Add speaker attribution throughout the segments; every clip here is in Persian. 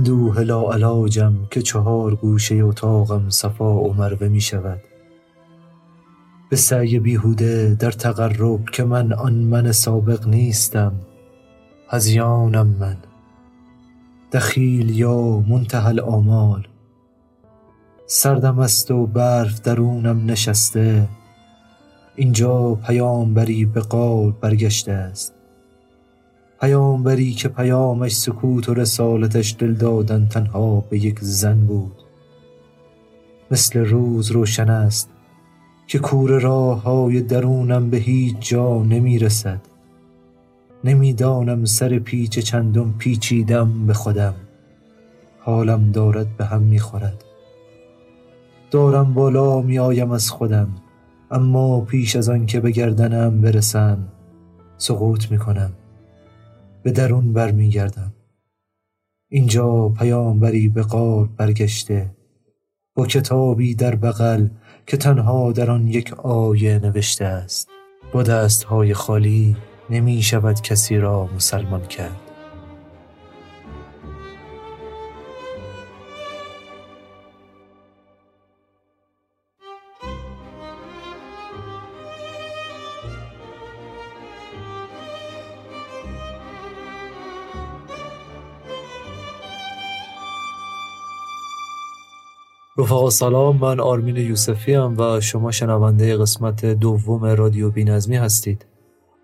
Speaker 1: اندوه لاعلاجم که چهار گوشه اتاقم صفا و مروه می شود. به سعی بیهوده در تقرب که من آن من سابق نیستم هزیانم من. دخیل یا منتهى الآمال. سردم است و برف درونم نشسته اینجا پیامبری به قول برگشته است. پیامبری که پیامش سکوت و رسالتش دل دادن تنها به یک زن بود. مثل روز روشن است که کور راه های درونم به هیچ جا نمی رسد نمی‌دانم سر پیچ چندم پیچیدم به خودم. حالم دارد به هم می‌خورد. دارم بالا می آیم از خودم اما پیش از آن که به گردنم برسم سقوط می کنم به درون برمیگردم. اینجا پیامبری به قال برگشته با کتابی در بغل که تنها در آن یک آیه نوشته است. با دستهای خالی نمی شود کسی را مسلمان کرد. رفقا سلام. من آرمین یوسفی هم و شما شنونده قسمت دوم رادیو بینظمی هستید.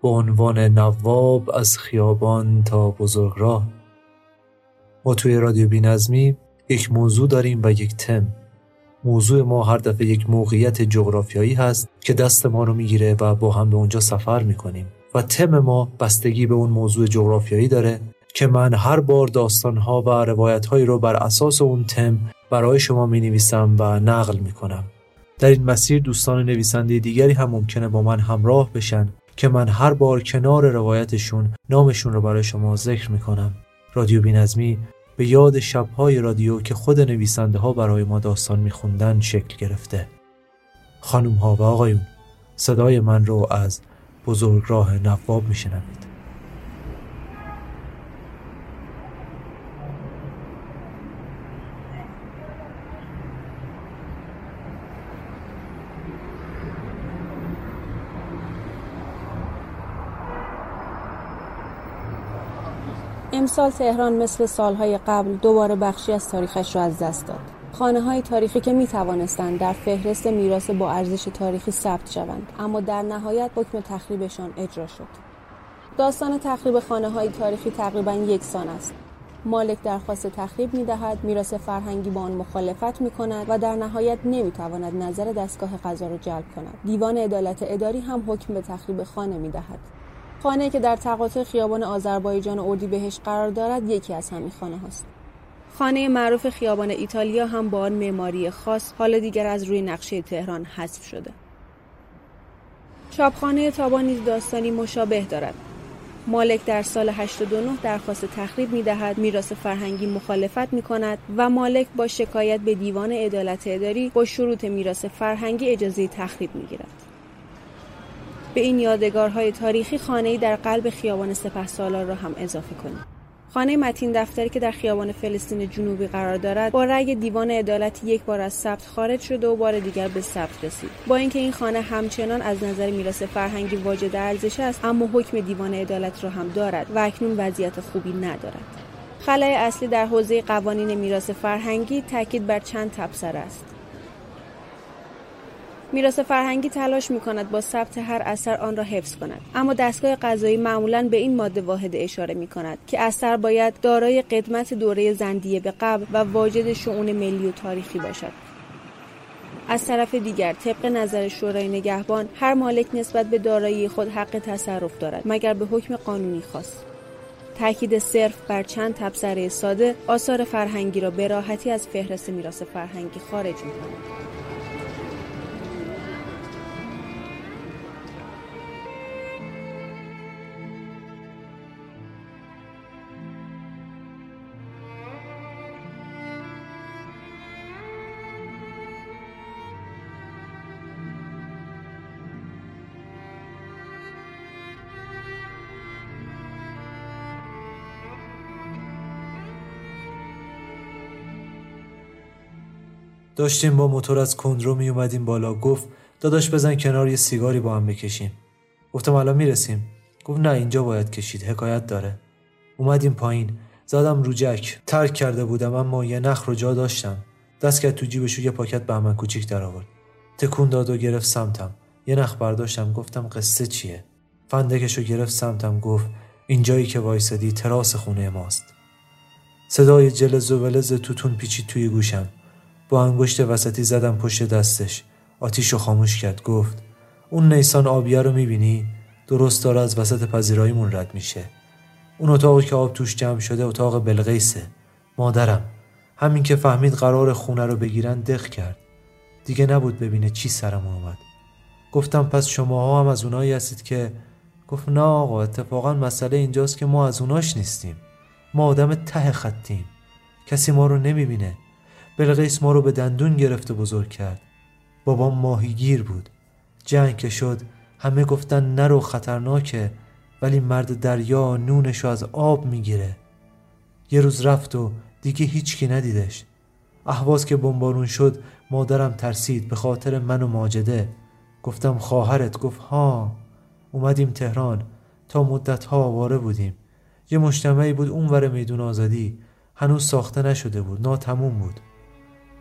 Speaker 1: با عنوان نواب از خیابان تا بزرگراه ما توی رادیو بینظمی یک موضوع داریم و یک تم. موضوع ما هر دفعه یک موقعیت جغرافیایی هست که دست ما رو می‌گیره و با هم به اونجا سفر می‌کنیم. و تم ما بستگی به اون موضوع جغرافیایی داره که من هر بار داستانها و روایتهایی رو بر اساس اون تم برای شما می نویسم و نقل می کنم. در این مسیر دوستان نویسنده دیگری هم ممکنه با من همراه بشن که من هر بار کنار روایتشون نامشون رو برای شما ذکر می کنم. رادیو بینظمی به یاد شبهای رادیو که خود نویسنده ها برای ما داستان می خوندن شکل گرفته. خانم ها و آقایون صدای من رو از بزرگراه نواب می شنوید.
Speaker 2: امسال تهران مثل سالهای قبل دوباره بخشی از تاریخش را از دست داد. خانه های تاریخی که می توانستند در فهرست میراث با ارزش تاریخی ثبت شوند اما در نهایت حکم تخریبشان اجرا شد. داستان تخریب خانه های تاریخی تقریبا یکسان است. مالک درخواست تخریب می دهد، میراث فرهنگی با آن مخالفت می کند و در نهایت نمی تواند نظر دستگاه قضا را جلب کند. دیوان عدالت اداری هم حکم به تخریب خانه می دهد. خانه که در تقاطع خیابان آذربایجان و اردیبهشت قرار دارد یکی از همین خانه هاست. خانه معروف خیابان ایتالیا هم با آن معماری خاص حال دیگر از روی نقشه تهران حذف شده. چاپخانه تابان داستانی مشابه دارد. مالک در سال 89 درخواست تخریب می دهد، میراث فرهنگی مخالفت می کند و مالک با شکایت به دیوان عدالت اداری با شروط میراث فرهنگی اجازه تخریب می گیرد. به این یادگارهای تاریخی خانه‌ای در قلب خیابان سپهسالار را هم اضافه کنیم. خانه متین دفتری که در خیابان فلسطین جنوبی قرار دارد با رأی دیوان عدالت یک بار از ثبت خارج شده و بار دیگر به ثبت رسید. با اینکه این خانه همچنان از نظر میراث فرهنگی واجد ارزش است اما حکم دیوان عدالت را هم دارد و اکنون وضعیت خوبی ندارد. خلای اصلی در حوزه قوانین میراث فرهنگی تاکید بر چند تبصره است. میراث فرهنگی تلاش می کند با ثبت هر اثر آن را حفظ کند. اما دستگاه قضایی معمولا به این ماده واحد اشاره می کند که اثر باید دارای قدمت دوره زندیه به قبل و واجد شعون ملی و تاریخی باشد. از طرف دیگر طبق نظر شورای نگهبان هر مالک نسبت به دارایی خود حق تصرف دارد مگر به حکم قانونی خاص تاکید صرف بر چند تبصره ساده آثار فرهنگی را به راحتی از فهرست میراث فرهنگی خارج می
Speaker 1: داشتیم با موتور از کندرو می اومدیم بالا. گفت داداش بزن کنار یه سیگاری با هم بکشیم. گفتم الان می‌رسیم. گفت نه اینجا باید کشید حکایت داره. اومدیم پایین. زدم رو جک. ترک کرده بودم اما یه نخ رو جا داشتم. دست کرد تو جیبش یه پاکت بهمن کوچیک در آورد تکون داد و گرفت سمتم. یه نخ برداشتم گفتم قصه چیه؟ فندکش رو گرفت سمتم گفت اینجایی که وایسادی تراس خونه ماست. صدای جلز و ولز توتون پیچید توی گوشم. با انگشت وسطی زدم پشت دستش. آتیش رو خاموش کرد گفت اون نیسان آبیه رو می‌بینی؟ درست داره از وسط پذیراییمون رد میشه. اون اتاقی که آب توش جمع شده اتاق بلقیسه مادرم همین که فهمید قرار خونه رو بگیرن دق کرد. دیگه نبود ببینه چی سرمون اومد. گفتم پس شماها هم از اونایی هستید که گفت نه آقا اتفاقا مسئله اینجاست که ما از اوناش نیستیم. ما آدم ته خطیم. کسی ما رو نمی‌بینه. بلقیس ما رو به دندون گرفته بزرگ کرد. بابام ماهیگیر بود. جنگ که شد همه گفتن نرو خطرناکه ولی مرد دریا نونشو از آب می‌گیره. یه روز رفت و دیگه هیچکی ندیدش. احواز که بمبارون شد مادرم ترسید به خاطر من و ماجده. گفتم خواهرت گفت ها اومدیم تهران. تا مدت ها آواره بودیم. یه مجتمعی بود اونور میدون آزادی. هنوز ساخته نشده بود ناتموم بود.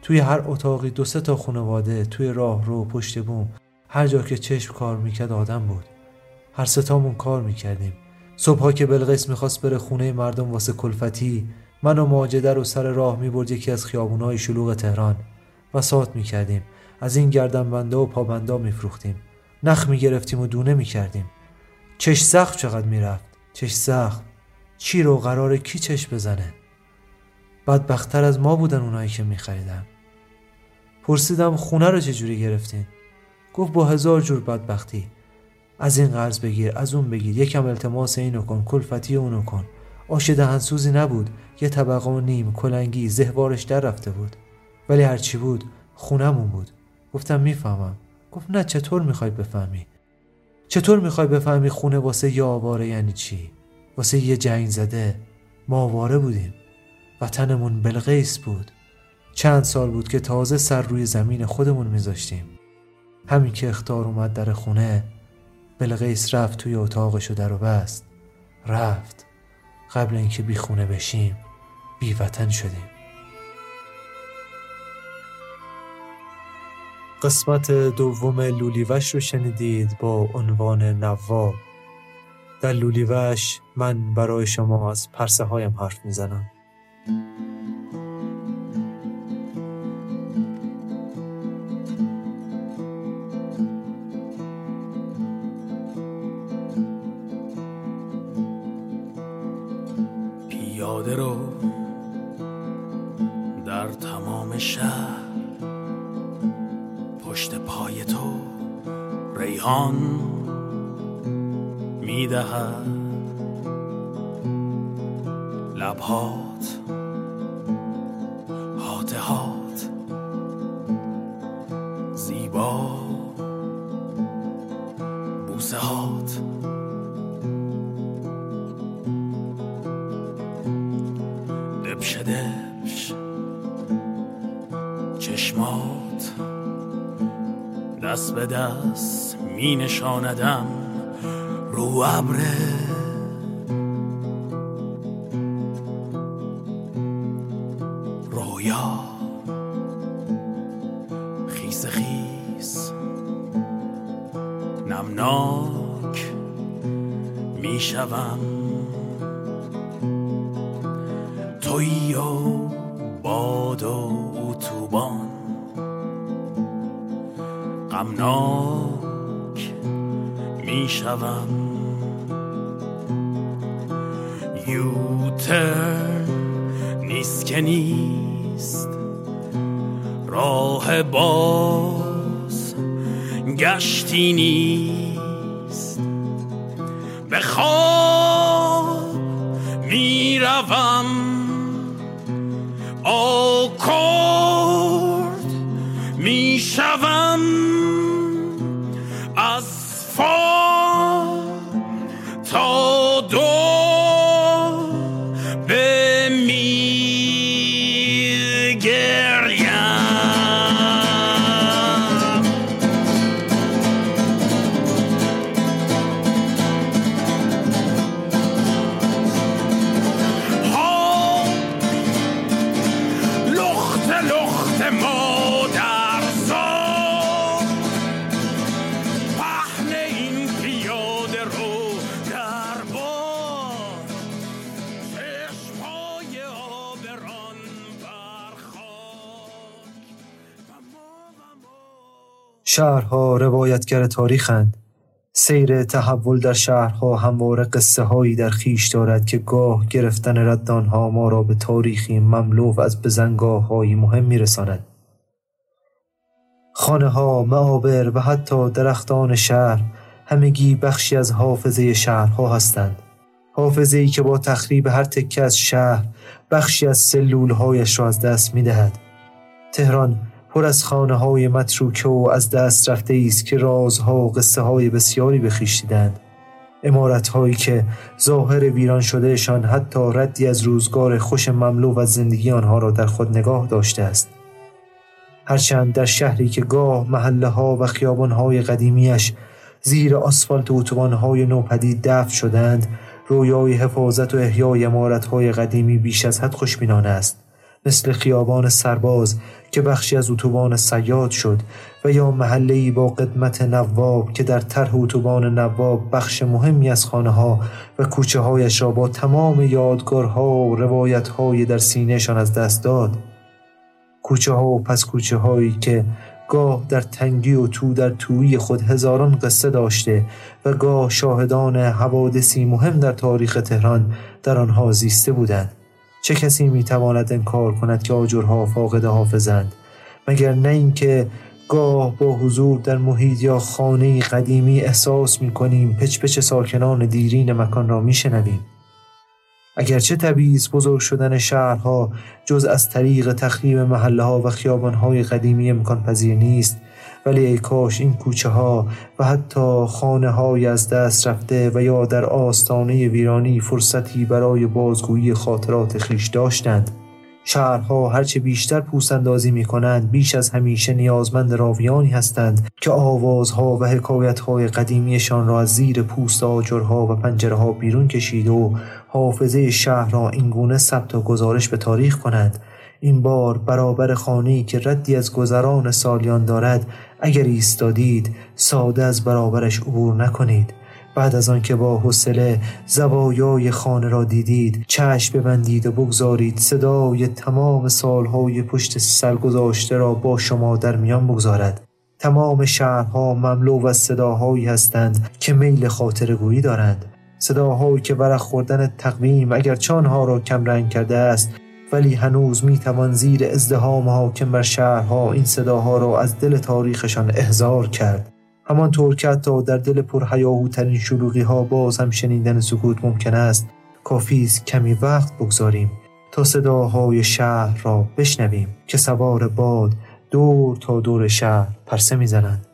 Speaker 1: توی هر اتاقی دو سه تا خانواده توی راه رو پشت بوم هر جا که چشم کار می‌کرد آدم بود. هر ستامون کار می‌کردیم. صبحها که بلقیس می‌خواست بره خونه مردم واسه کلفتی من و ماجده رو سر راه می‌برد یکی از خیابونهای شلوغ تهران. و سات می‌کردیم. از این گردنبنده و پابندا میفروختیم. نخ می‌گرفتیم و دونه می‌کردیم. چش زخم چقدر می‌رفت؟ چش زخم چی رو قرار کی چش بزنه؟ بدبختتر از ما بودن اونایی که میخریدن. پرسیدم خونه رو چجوری گرفتین؟ گفت با هزار جور بدبختی. از این قرض بگیر از اون بگیر. یکم التماس اینو کن کلفتی اونو کن. آش دهنسوزی نبود. یه طبقه و نیم کلنگی زهوارش در رفته بود. ولی هرچی بود خونمون بود. گفتم می‌فهمم. گفت نه چطور می‌خوای بفهمی؟ چطور می‌خوای بفهمی خونه واسه یه آواره یعنی چی؟ واسه یه جنگ زده؟ ما آواره بودیم. وطنمون بلغیس بود. چند سال بود که تازه سر روی زمین خودمون میذاشتیم. همین که اختار اومد در خونه بلغیس رفت توی اتاقشو در و بست. رفت. قبل اینکه بی خونه بشیم بی وطن شدیم. قسمت دوم لولیوش رو شنیدید با عنوان نواب. در لولیوش من برای شما از پرسه هایم حرف می‌زنم.
Speaker 3: بوسه هات دبش چشمات. دست به دست می نشاندم رو ابره martini
Speaker 1: شهرها روایتگر تاریخند. سیر تحول در شهرها همواره قصه هایی در خیش دارد که گاه گرفتن ردانها ما را به تاریخی مملو از بزنگاه های مهم میرساند. خانه ها، معابر و حتی درختان شهر همگی بخشی از حافظه شهرها هستند. حافظه ای که با تخریب هر تکه از شهر بخشی از سلولهایش را از دست می دهد. تهران پر از خانه های متروکه و از دست رفته است که رازها و قصه های بسیاری به امارت هایی که ظاهر ویران شدهشان حتی ردی از روزگار خوش مملو و زندگی آنها را در خود نگاه داشته است. هرچند در شهری که گاه محله ها و خیابان های قدیمیش زیر آسفالت اتوبان های نوپدید دفن شدند رویای حفاظت و احیای امارت های قدیمی بیش از حد خوشبینانه است. مثل خیابان سرباز که بخشی از اتوبان سیاد شد و یا محله‌ای با قدمت نواب که در طرح اتوبان نواب بخش مهمی از خانه ها و کوچه هایش را با تمام یادگارها و روایت های در سینهشان از دست داد. کوچه ها و پس کوچه هایی که گاه در تنگی و تو در تویی خود هزاران قصه داشته و گاه شاهدان حوادثی مهم در تاریخ تهران در آنها زیسته بودند. چه کسی می‌تواند انکار کند که آجرها فاقد حافظند؟ مگر نه اینکه گاه با حضور در محیط یا خانه قدیمی احساس می‌کنیم پچ پچ ساکنان دیرین مکان را میشنویم؟ اگرچه طبیعی بزرگ شدن شهرها جز از طریق تخریب محله ها و خیابان های قدیمی امکان پذیر نیست ولی ای کاش این کوچه ها و حتی خانه های از دست رفته و یا در آستانه ویرانی فرصتی برای بازگویی خاطرات خیش داشتند. شهرها هرچه بیشتر پوستاندازی می کنند بیش از همیشه نیازمند راویانی هستند که آوازها و حکایتهای قدیمیشان را از زیر پوست آجرها و پنجرها بیرون کشید و حافظه شهر را اینگونه ثبت و گزارش به تاریخ کنند. این بار برابر خانه‌ای که ردی از گذران سالیان دارد اگر ایستادید ساده از برابرش عبور نکنید. بعد از آن که با حوصله زوایای خانه را دیدید چشم ببندید و بگذارید صدای تمام سالهای پشت سر گذاشته را با شما در میان بگذارد. تمام شهرها مملو از صداهایی هستند که میل خاطرگویی دارند. صداهایی که ورق خوردن تقویم اگر آنها را کمرنگ کرده است ولی هنوز می‌توان زیر ازدهام حاکم بر شهرها این صداها را از دل تاریخشان احضار کرد. همانطور که حتی در دل پرهیاهوترین شلوغی ها باز هم شنیدن سکوت ممکن است کافی است کمی وقت بگذاریم تا صداهای شهر را بشنویم که سوار باد دور تا دور شهر پرسه می‌زنند.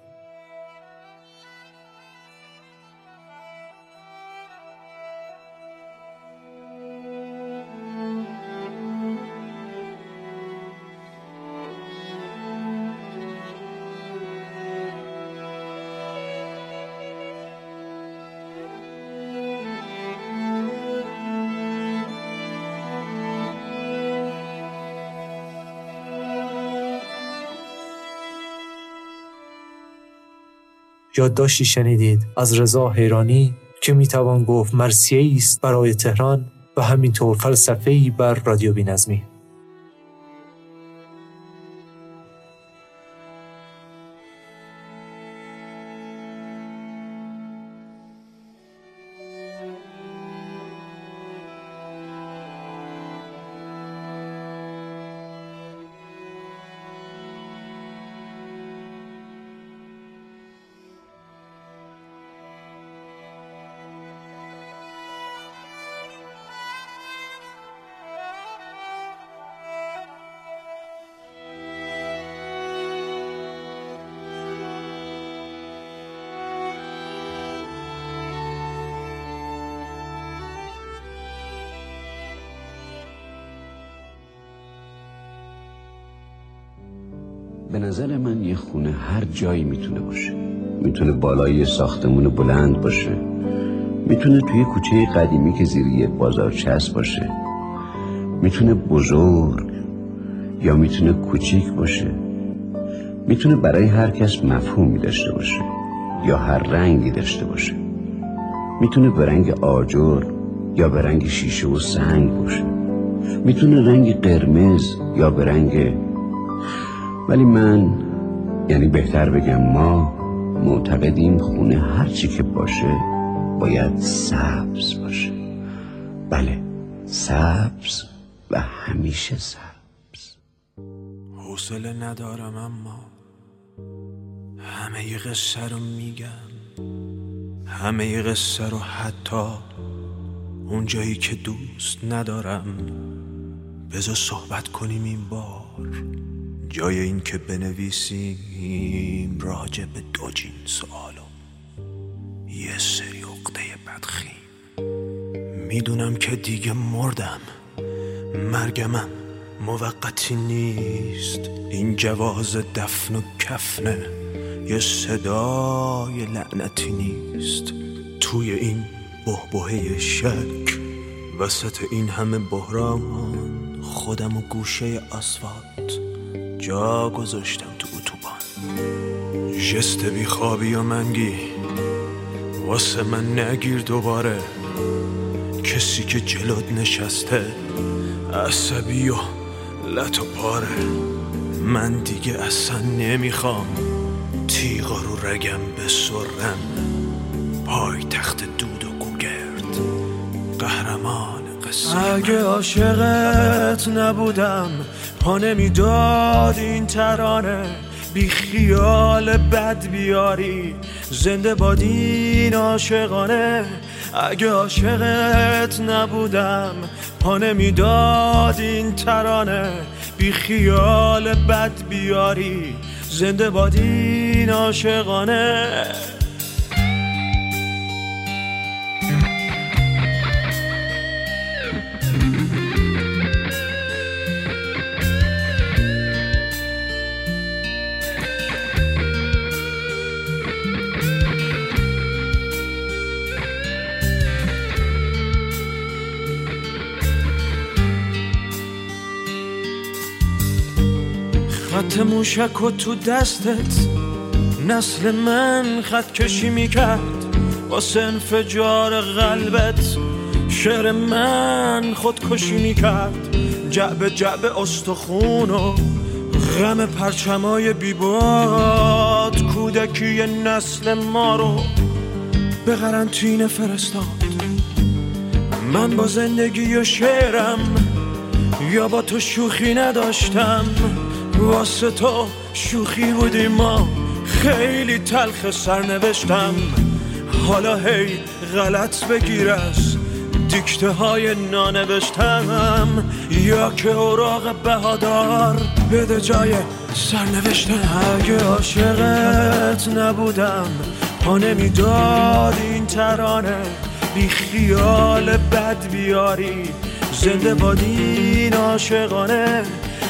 Speaker 1: یادداشتی شنیدید از رضا حیرانی که می‌توان گفت مرسیه است برای تهران و همینطور فلسفه‌ای بر رادیو بینظمی.
Speaker 4: به نظر من یه خونه هر جایی می‌تونه باشه. می‌تونه بالای یه ساختمون بلند باشه. می‌تونه توی کوچه قدیمی که زیر یه بازارچسب باشه. می‌تونه بزرگ یا می‌تونه کوچیک باشه. می‌تونه برای هر کس مفهومی داشته باشه یا هر رنگی داشته باشه. می‌تونه به رنگ آجر یا به رنگ شیشه و سنگ باشه. می‌تونه رنگ قرمز یا به رنگ ولی من یعنی بهتر بگم ما معتقدیم خونه هرچی که باشه باید سبز باشه. بله سبز و همیشه سبز.
Speaker 3: حوصله ندارم اما همه ی قصه رو میگم. همه ی قصه رو حتی اون جایی که دوست ندارم بذار صحبت کنیم این بار. جای این که بنویسیم راجع به دو جین سوالو یه سری عقده بدخیم. می‌دونم که دیگه مردم. مرگمم موقتی نیست. این جواز دفن و کفنه. یه صدای لعنتی نیست. توی این بهبهه شک. وسط این همه بحران خودم و گوشه آسفالت. جا گذاشتم تو اتوبان. جست بیخوابی و منگی. واسه من نگیر دوباره. کسی که جلوت نشسته عصبی و لط و پاره. من دیگه اصلا نمی‌خوام تیغا رو رگم بسرم. پای تخت دود و گوگرد. قهرمان قصه اگه عاشقت نبودم پا نمی‌داد این ترانه. بی خیال بد بیاری. زنده بادین عاشقانه. اگه عاشقت نبودم پا نمی‌داد این ترانه. بی خیال بد بیاری. زنده بادین عاشقانه. خط موشک و تو دستت نسل من خط کشی می‌کرد. واسه انفجار قلبت شعر من خودکشی می‌کرد. جعب جعب استخون و غم پرچمای بیباد کودکی نسل ما رو به قرنطینه فرستاد. من با زندگی و شعرم یا با تو شوخی نداشتم. واسه تو شوخی بودی ما. خیلی تلخ سرنوشتم. حالا هی غلط بگیر از دیکته های نانوشتم. یا که اوراق بهادار بده جای سرنوشتم اگه عاشقت نبودم پا نمی‌داد این ترانه. بی خیال بد بیاری زنده بادین عاشقانه.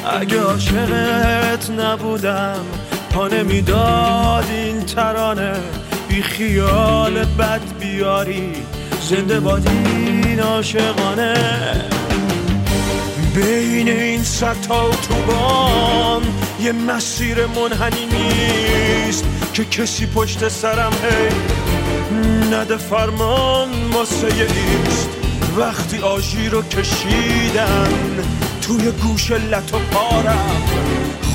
Speaker 3: اگه عاشقت نبودم پا نمی‌داد این ترانه. بی خیال بد بیاری زنده بادین عاشقانه. بین این صد تا اتوبان یه مسیر منحنی نیست که کسی پشت سرم هی نده فرمان واسه ایست. وقتی آژی رو کشیدن توی گوش لط و پارم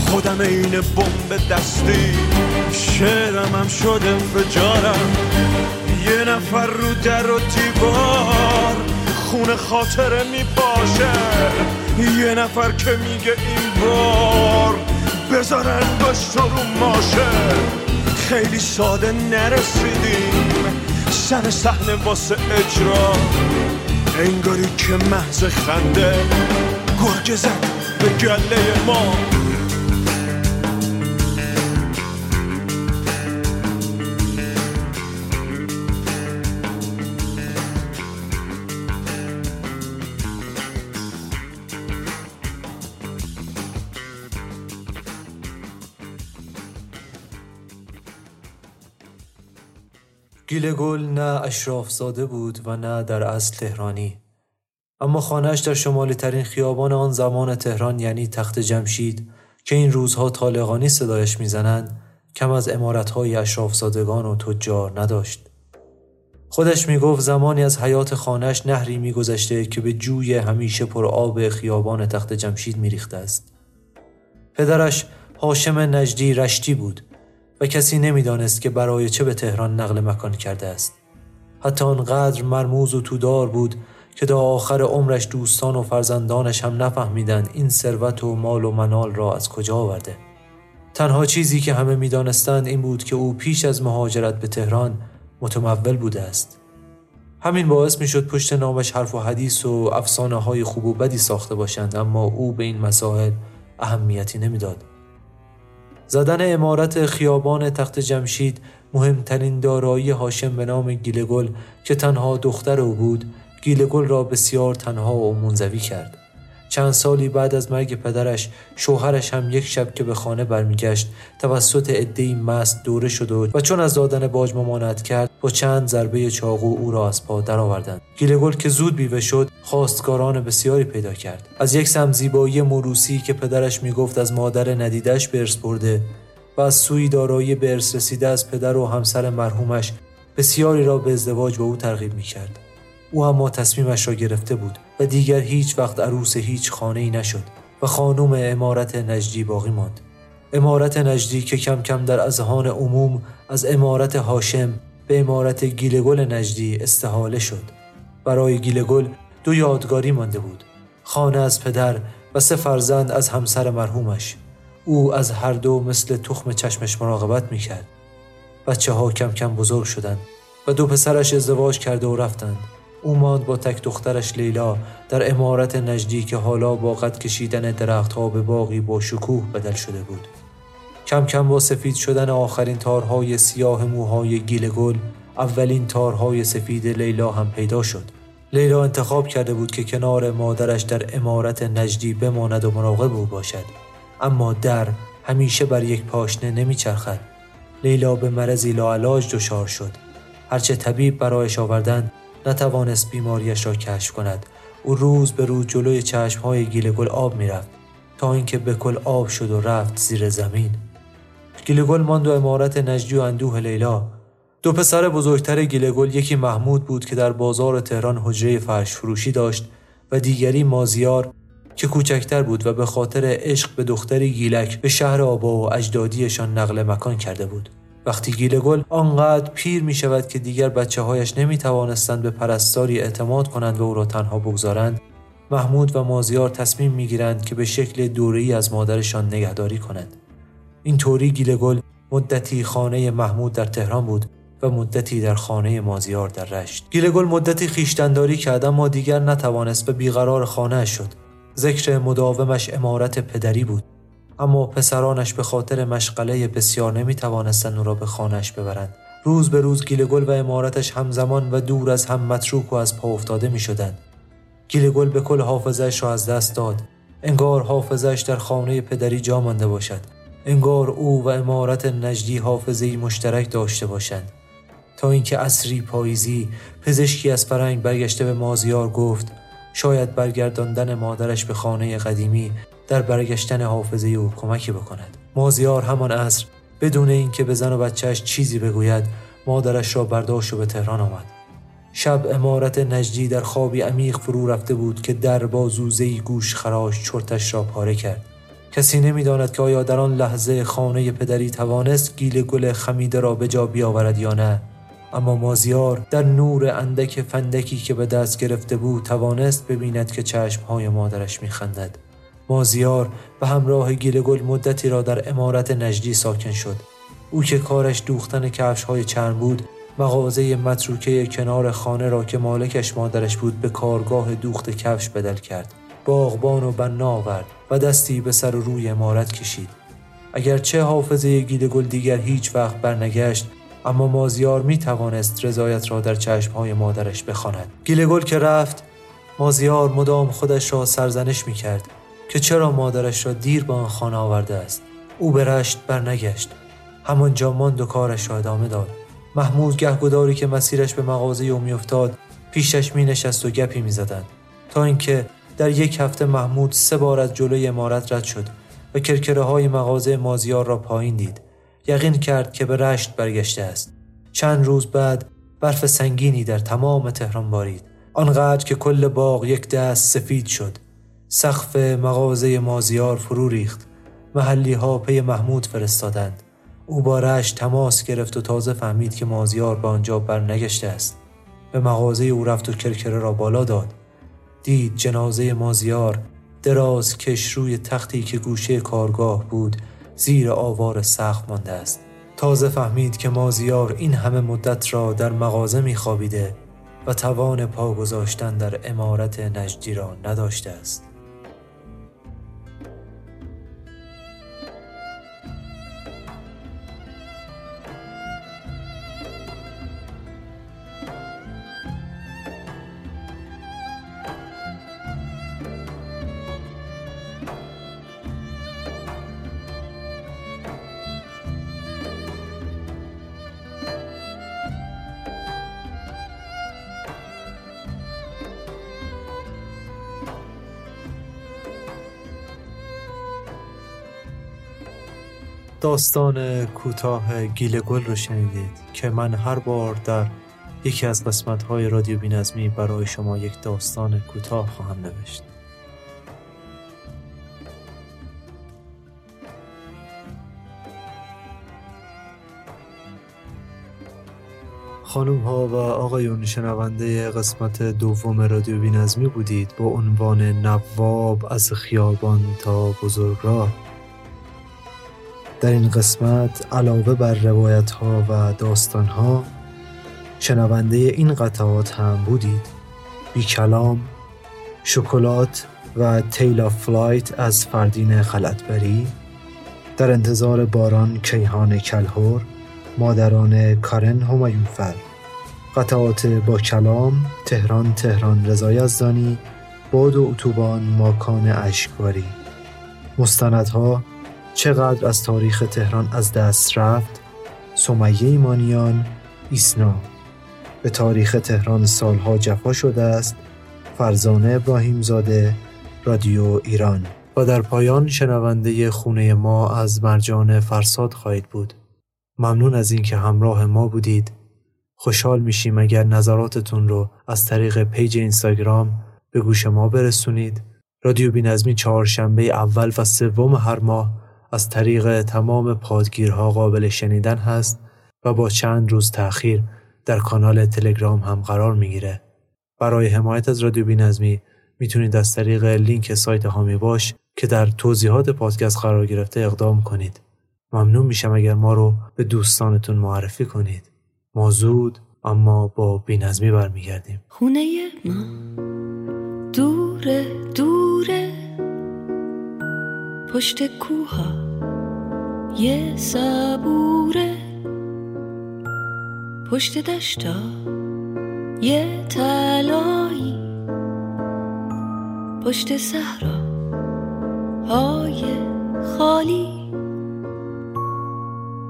Speaker 3: خودم این بمب دستی شعرم هم شده فجارم یه نفر رو در و دیوار خون خاطره میپاشه. یه نفر که میگه این بار بذارن گشت رو ماشه. خیلی ساده نرسیدیم سر صحنه واسه اجرا. انگاری که محض خنده گرگ زد به گله ما.
Speaker 1: گیل گل نه اشراف زاده بود و نه در اصل تهرانی. اما خانهش در شمالی ترین خیابان آن زمان تهران یعنی تخت جمشید که این روزها طالقانی صدایش می‌زنند کم از امارتهای اشراف زادگان و تجار نداشت. خودش می‌گفت زمانی از حیات خانهش نهری میگذشته که به جوی همیشه پر آب خیابان تخت جمشید میریخته است. پدرش هاشم نجدی رشتی بود. و کسی نمی‌دانست که برای چه به تهران نقل مکان کرده است. حتی آنقدر مرموز و تودار بود که تا آخر عمرش دوستان و فرزندانش هم نفهمیدند این ثروت و مال و منال را از کجا آورده. تنها چیزی که همه می‌دانستند این بود که او پیش از مهاجرت به تهران متمول بوده است. همین باعث می‌شد پشت نامش حرف و حدیث و افسانه های خوب و بدی ساخته باشند اما او به این مسائل اهمیتی نمی‌داد. زدن عمارت خیابان تخت جمشید مهمترین دارایی هاشم به نام گیلگل که تنها دختر او بود گیلگل را بسیار تنها و منزوی کرد. چند سالی بعد از مرگ پدرش شوهرش هم یک شب که به خانه برمیگشت توسط عدهای مست دوره شد و چون از دادن باج ممانعت کرد با چند ضربه چاقو او را از پا درآوردند. گیلگل که زود بیوه شد خواستگاران بسیاری پیدا کرد. از یک سم زیبایی موروسی که پدرش می‌گفت از مادر ندیدش ارث برده و از سوی دارایی ارث رسیده از پدر و همسر مرحومش بسیاری را به ازدواج با او ترغیب می‌کرد. او اما تصمیمش را گرفته بود و دیگر هیچ وقت عروس هیچ خانه ای نشد و خانوم امارت نجدی باقی ماند. امارت نجدی که کم کم در اذهان عموم از امارت هاشم به امارت گیلگل نجدی استحاله شد. برای گیلگل دو یادگاری مانده بود خانه از پدر و سه فرزند از همسر مرحومش. او از هر دو مثل تخم چشمش مراقبت می‌کرد. بچه ها کم کم بزرگ شدند و دو پسرش ازدواج کرده و رفتند. او ماند با تک دخترش لیلا در امارت نجدی که حالا با قد کشیدن درختها به باقی با شکوه بدل شده بود. کم کم با سفید شدن آخرین تارهای سیاه موهای گیلگل اولین تارهای سفید لیلا هم پیدا شد. لیلا انتخاب کرده بود که کنار مادرش در امارت نجدی بماند و مراقب او باشد. اما در همیشه بر یک پاشنه نمیچرخد. لیلا به مرضی لاعلاج دچار شد. هرچه طبیب برایش آوردند نتوانست بیماریش را کشف کند. او روز به روز جلوی چشمهای گیلگل آب می‌رفت تا اینکه به کل آب شد و رفت زیر زمین. گیلگل ماند و امارت نجدی و اندوه لیلا دو پسر بزرگتر گیلگل یکی محمود بود که در بازار تهران حجره فرش فروشی داشت و دیگری مازیار که کوچکتر بود و به خاطر عشق به دختری گیلک به شهر آبا و اجدادیشان نقل مکان کرده بود. وقتی گیلگل آنقدر پیر می شود که دیگر بچه هایش نمی توانستند به پرستاری اعتماد کنند و او را تنها بگذارند محمود و مازیار تصمیم می گیرند که به شکل دوره‌ای از مادرشان نگهداری کنند. این طوری گیلگل مدتی خانه محمود در تهران بود و مدتی در خانه مازیار در رشت. گیلگل مدتی خویشتنداری کرد اما دیگر نتوانست به بیقرار خانه شد. ذکر مداومش عمارت پدری بود. اما پسرانش به خاطر مشغله بسیار نمی توانستند او را به خانهش ببرند. روز به روز گیلگل و عمارتش همزمان و دور از هم متروک و از پا افتاده می شدند گیلگل به کل حافظش را از دست داد. انگار حافظش در خانه پدری جا مانده باشد. انگار او و امارت نجدی حافظه مشترک داشته باشند. تا اینکه اصری پاییزی پزشکی از فرنگ برگشته به مازیار گفت شاید برگرداندن مادرش به خانه قدیمی در برگشتن حافظه او کمکی بکند. مازیار همان عصر بدون اینکه به زن و بچهش چیزی بگوید مادرش را برداشت و به تهران آمد. شب امارت نجدی در خوابی عمیق فرو رفته بود که در با زوزه‌ای گوش خراش چرتش را پاره کرد. کسی نمی‌داند که آیا در آن لحظه خانه پدری توانست گیل گل خمیده را به جا بیاورد یا نه. اما مازیار در نور اندک فندکی که به دست گرفته بود توانست ببیند که چشمهای مادرش میخندد. مازیار به همراه گیل گل مدتی را در امارت نجدی ساکن شد. او که کارش دوختن کفش های چرم بود مغازه متروکه کنار خانه را که مالکش مادرش بود به کارگاه دوخت کفش بدل کرد. باغبان و بنا آورد و دستی به سر و روی امارت کشید. اگرچه حافظه گیل گل دیگر هیچ وقت برنگشت اما مازیار می توانست رضایت را در چشمهای مادرش بخواند. گیل گل که رفت مازیار مدام خودش را سرزنش می کرد که چرا مادرش را دیر به آن خانه آورده است او به رشت برنگشت همانجا ماند و کارش را ادامه داد محمود گهگداری که مسیرش به مغازه او میافتاد پیشش می نشست و گپی می زدند. تا اینکه در یک هفته محمود سه بار از جلوی امارت رد شد و کرکره های مغازه مازیار را پایین دید یقین کرد که به رشت برگشته است. چند روز بعد برف سنگینی در تمام تهران بارید آنقدر که کل باغ یک دست سفید شد. سقف مغازه مازیار فرو ریخت. محلی ها پی محمود فرستادند. او با رشت تماس گرفت و تازه فهمید که مازیار به آنجا برنگشته است. به مغازه او رفت و کرکره را بالا داد. دید جنازه مازیار دراز کش روی تختی که گوشه کارگاه بود زیر آوار سخت مانده است. تازه فهمید که مازیار این همه مدت را در مغازه میخوابیده و توان پا گذاشتن در امارت نجدی را نداشته است. داستان کوتاه گیل گل رو شنیدید که من هر بار در یکی از قسمت های رادیو بینظمی برای شما یک داستان کوتاه خواهم نوشت. خانم ها و آقایون شنونده قسمت دوم رادیو بینظمی بودید با عنوان نواب از خیابان تا بزرگراه. در این قسمت علاوه بر روایت ها و داستان ها شنونده این قطعات هم بودید. بی کلام شکلات و Tale of Flight از فردین خلعتبری. در انتظار باران کیهان کلهور مادران کارن همایونفر. قطعات با کلام تهران تهران رضا یزدانی باد و اتوبان ماکان اشکواری مستندها چقدر از تاریخ تهران از دست رفت؟ سمیه ایمانیان ایسنا. به تاریخ تهران سالها جفا شده است. فرزانه ابراهیم زاده رادیو ایران. و در پایان شنونده خونه ما از مرجان فرساد خواهید بود. ممنون از اینکه همراه ما بودید. خوشحال میشیم اگر نظراتتون رو از طریق پیج اینستاگرام به گوش ما برسونید. رادیو بینظمی چهارشنبه اول و سوم هر ماه از طریق تمام پادگیرها قابل شنیدن هست و با چند روز تأخیر در کانال تلگرام هم قرار می‌گیره. برای حمایت از رادیو بینظمی می‌تونید از طریق لینک سایت هامی باش که در توضیحات پادکست قرار گرفته اقدام کنید. ممنون میشم اگر ما رو به دوستانتون معرفی کنید. ما زود اما با بینظمی برمیگردیم.
Speaker 5: خونه ما دوره دوره پشت کوها. یه صبوره. پشت دشتا. یه تلایی پشت صحرا. های خالی.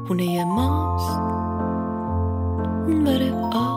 Speaker 5: خونه ماست. اون بره آب.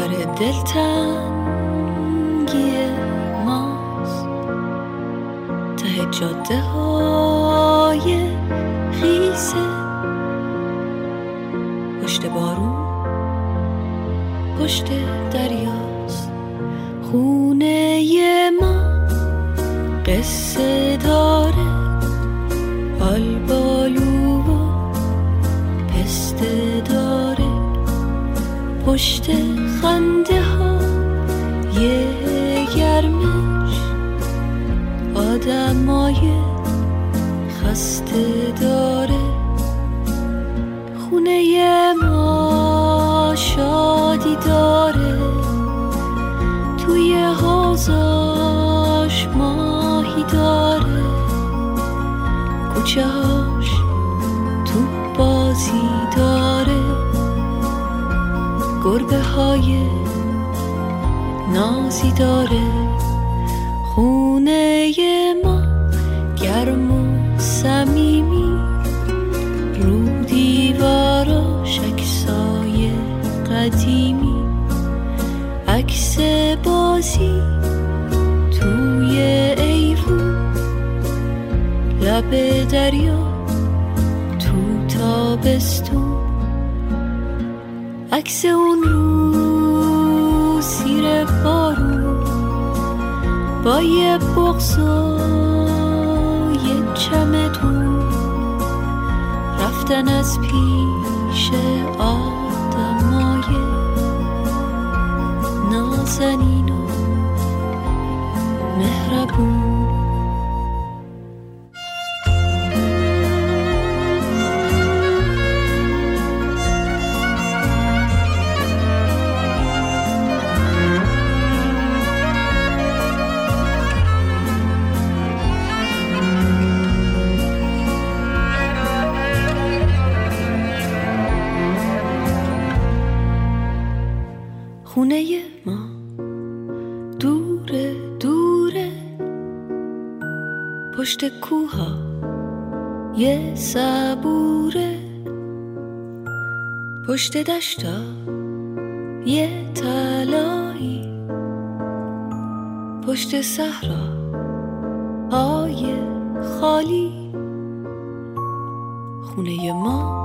Speaker 5: اونور دلتنگی ماست. ته جاده های خیسه. پشت بارون پشت دریاست. خونه ما قصه داره. بالو و پسته داره. پشت خنده ها یه گرمش آدمای خسته داره. خونه ما شادی داره. توی حوزاش ماهی داره. کوچه هاش های نازی داره. پشت کوها یه صبوره. پشت دشتا یه تلایی پشت صحرا های خالی. خونه ماست